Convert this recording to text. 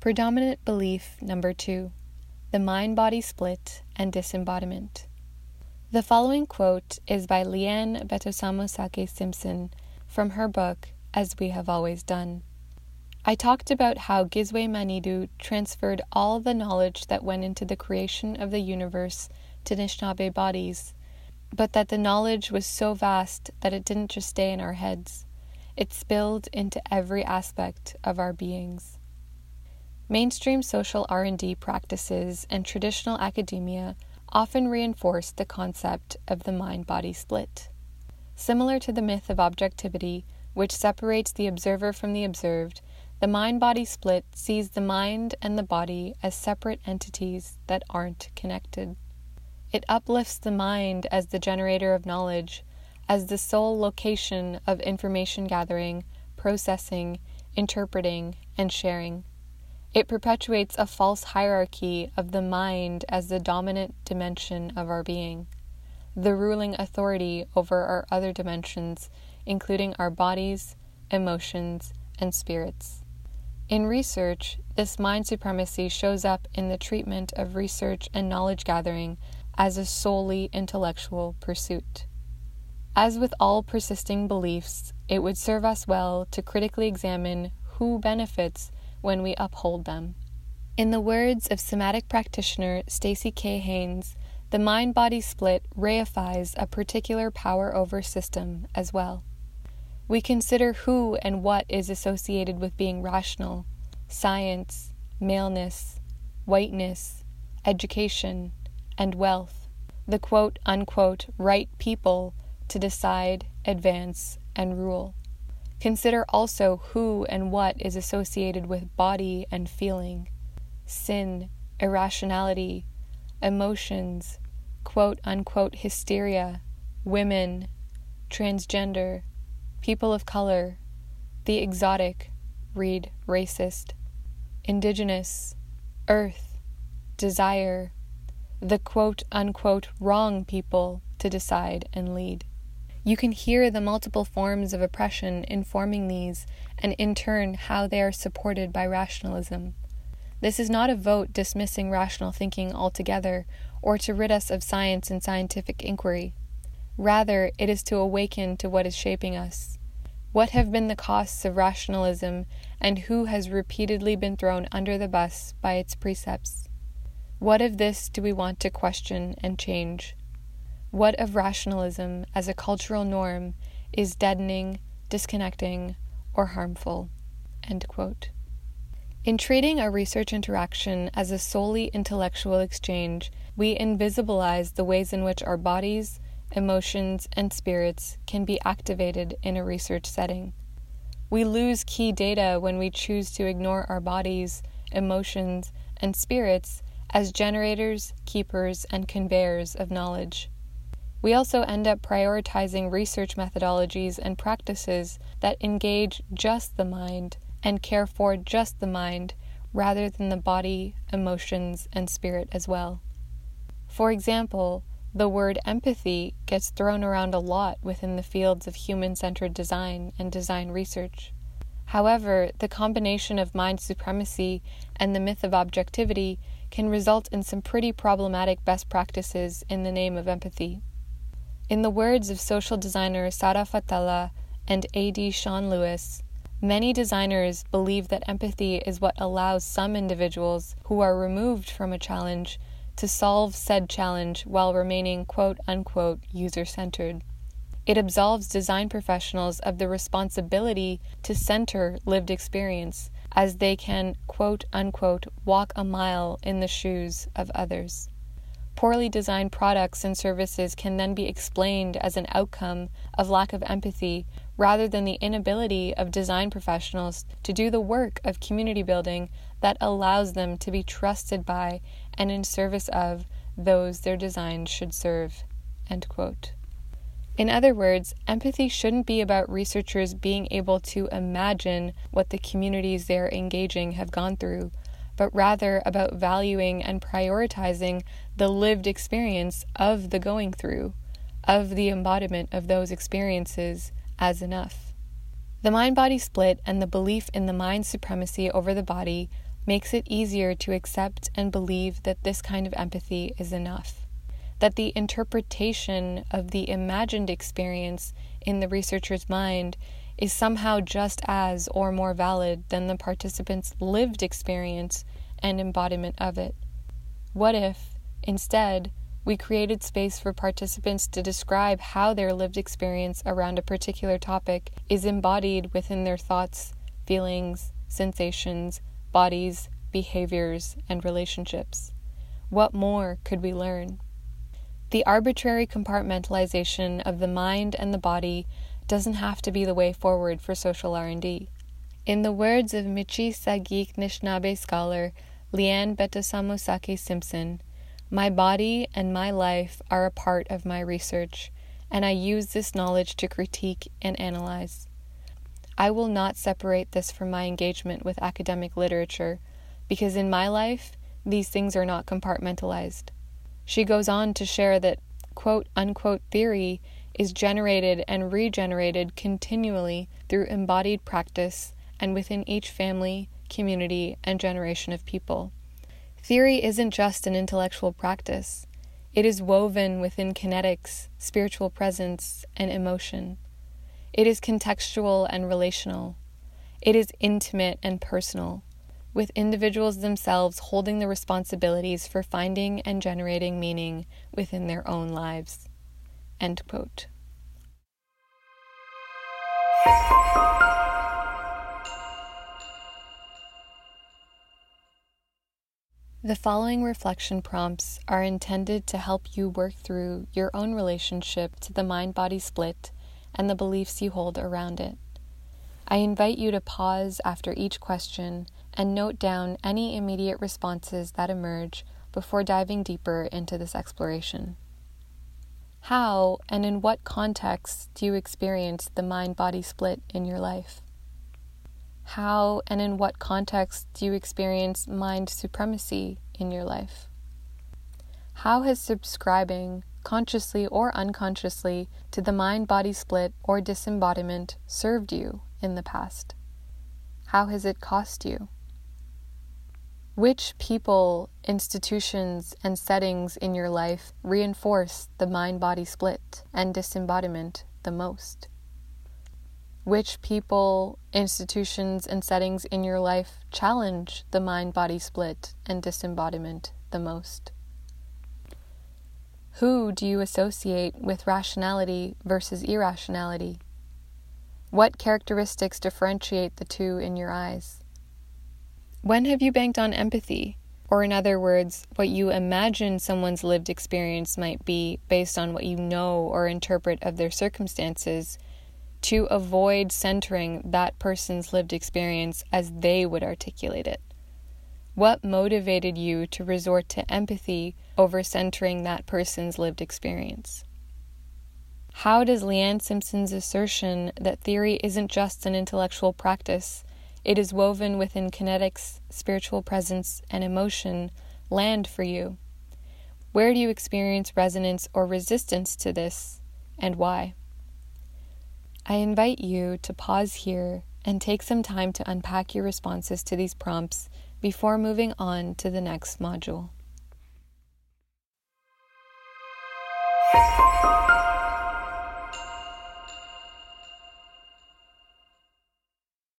Predominant belief number two the mind body split and disembodiment. The following quote is by Leanne Betasamosake Simpson from her book As We Have Always Done. I talked about how Gizwe Manidu transferred all the knowledge that went into the creation of the universe to Anishinaabe bodies, but that the knowledge was so vast that it didn't just stay in our heads. It spilled into every aspect of our beings. Mainstream social R&D practices and traditional academia often reinforce the concept of the mind-body split. Similar to the myth of objectivity, which separates the observer from the observed, the mind-body split sees the mind and the body as separate entities that aren't connected. It uplifts the mind as the generator of knowledge, as the sole location of information gathering, processing, interpreting, and sharing. It perpetuates a false hierarchy of the mind as the dominant dimension of our being, the ruling authority over our other dimensions, including our bodies, emotions, and spirits. In research, this mind supremacy shows up in the treatment of research and knowledge gathering as a solely intellectual pursuit. As with all persisting beliefs, it would serve us well to critically examine who benefits when we uphold them. In the words of somatic practitioner Staci K. Haines, the mind body split reifies a particular power over system as well. We consider who and what is associated with being rational science, maleness, whiteness, education, and wealth, the quote unquote right people to decide, advance, and rule. Consider also who and what is associated with body and feeling, sin, irrationality, emotions, quote unquote hysteria, women, transgender, people of color, the exotic, read racist, indigenous, earth, desire, the quote unquote wrong people to decide and lead. You can hear the multiple forms of oppression informing these, and in turn, how they are supported by rationalism. This is not a vote dismissing rational thinking altogether, or to rid us of science and scientific inquiry. Rather, it is to awaken to what is shaping us. What have been the costs of rationalism, and who has repeatedly been thrown under the bus by its precepts? What of this do we want to question and change? What of rationalism as a cultural norm is deadening, disconnecting, or harmful? In treating our research interaction as a solely intellectual exchange, we invisibilize the ways in which our bodies, emotions, and spirits can be activated in a research setting. We lose key data when we choose to ignore our bodies, emotions, and spirits as generators, keepers, and conveyors of knowledge. We also end up prioritizing research methodologies and practices that engage just the mind and care for just the mind rather than the body, emotions, and spirit as well. For example, the word empathy gets thrown around a lot within the fields of human centered design and design research. However, the combination of mind supremacy and the myth of objectivity can result in some pretty problematic best practices in the name of empathy. In the words of social designer Sara Fathallah and AD Sean Lewis, many designers believe that empathy is what allows some individuals who are removed from a challenge to solve said challenge while remaining quote unquote user centered. It absolves design professionals of the responsibility to center lived experience as they can quote unquote walk a mile in the shoes of others. Poorly designed products and services can then be explained as an outcome of lack of empathy rather than the inability of design professionals to do the work of community building that allows them to be trusted by and in service of those their designs should serve. In other words, empathy shouldn't be about researchers being able to imagine what the communities they're engaging have gone through but rather about valuing and prioritizing the lived experience of the going through, of the embodiment of those experiences as enough. The mind body split and the belief in the mind supremacy over the body makes it easier to accept and believe that this kind of empathy is enough. That the interpretation of the imagined experience in the researcher's mind is somehow just as or more valid than the participant's lived experience and embodiment of it. What if, instead, we created space for participants to describe how their lived experience around a particular topic is embodied within their thoughts, feelings, sensations, bodies, behaviors, and relationships. What more could we learn? The arbitrary compartmentalization of the mind and the body doesn't have to be the way forward for social R&D. In the words of Michi Saagiig Anishinaabe scholar Leanne Betasamosake Simpson, my body and my life are a part of my research, and I use this knowledge to critique and analyze. I will not separate this from my engagement with academic literature, because in my life, these things are not compartmentalized. She goes on to share that quote unquote theory is generated and regenerated continually through embodied practice and within each family, community, and generation of people. Theory isn't just an intellectual practice, it is woven within kinetics, spiritual presence, and emotion. It is contextual and relational. It is intimate and personal, with individuals themselves holding the responsibilities for finding and generating meaning within their own lives. End quote. The following reflection prompts are intended to help you work through your own relationship to the mind body split and the beliefs you hold around it. I invite you to pause after each question and note down any immediate responses that emerge before diving deeper into this exploration. How and in what context do you experience the mind body split in your life? How and in what context do you experience mind supremacy in your life? How has subscribing, consciously or unconsciously, to the mind body split or disembodiment served you in the past? How has it cost you? Which people, institutions, and settings in your life reinforce the mind body split and disembodiment the most? Which people, institutions, and settings in your life challenge the mind body split and disembodiment the most? Who do you associate with rationality versus irrationality? What characteristics differentiate the two in your eyes? When have you banked on empathy? Or, in other words, what you imagine someone's lived experience might be based on what you know or interpret of their circumstances to avoid centering that person's lived experience as they would articulate it? What motivated you to resort to empathy over centering that person's lived experience? How does Leanne Simpson's assertion that theory isn't just an intellectual practice, it is woven within kinetics, spiritual presence, and emotion, land for you? Where do you experience resonance or resistance to this, and why? I invite you to pause here and take some time to unpack your responses to these prompts before moving on to the next module.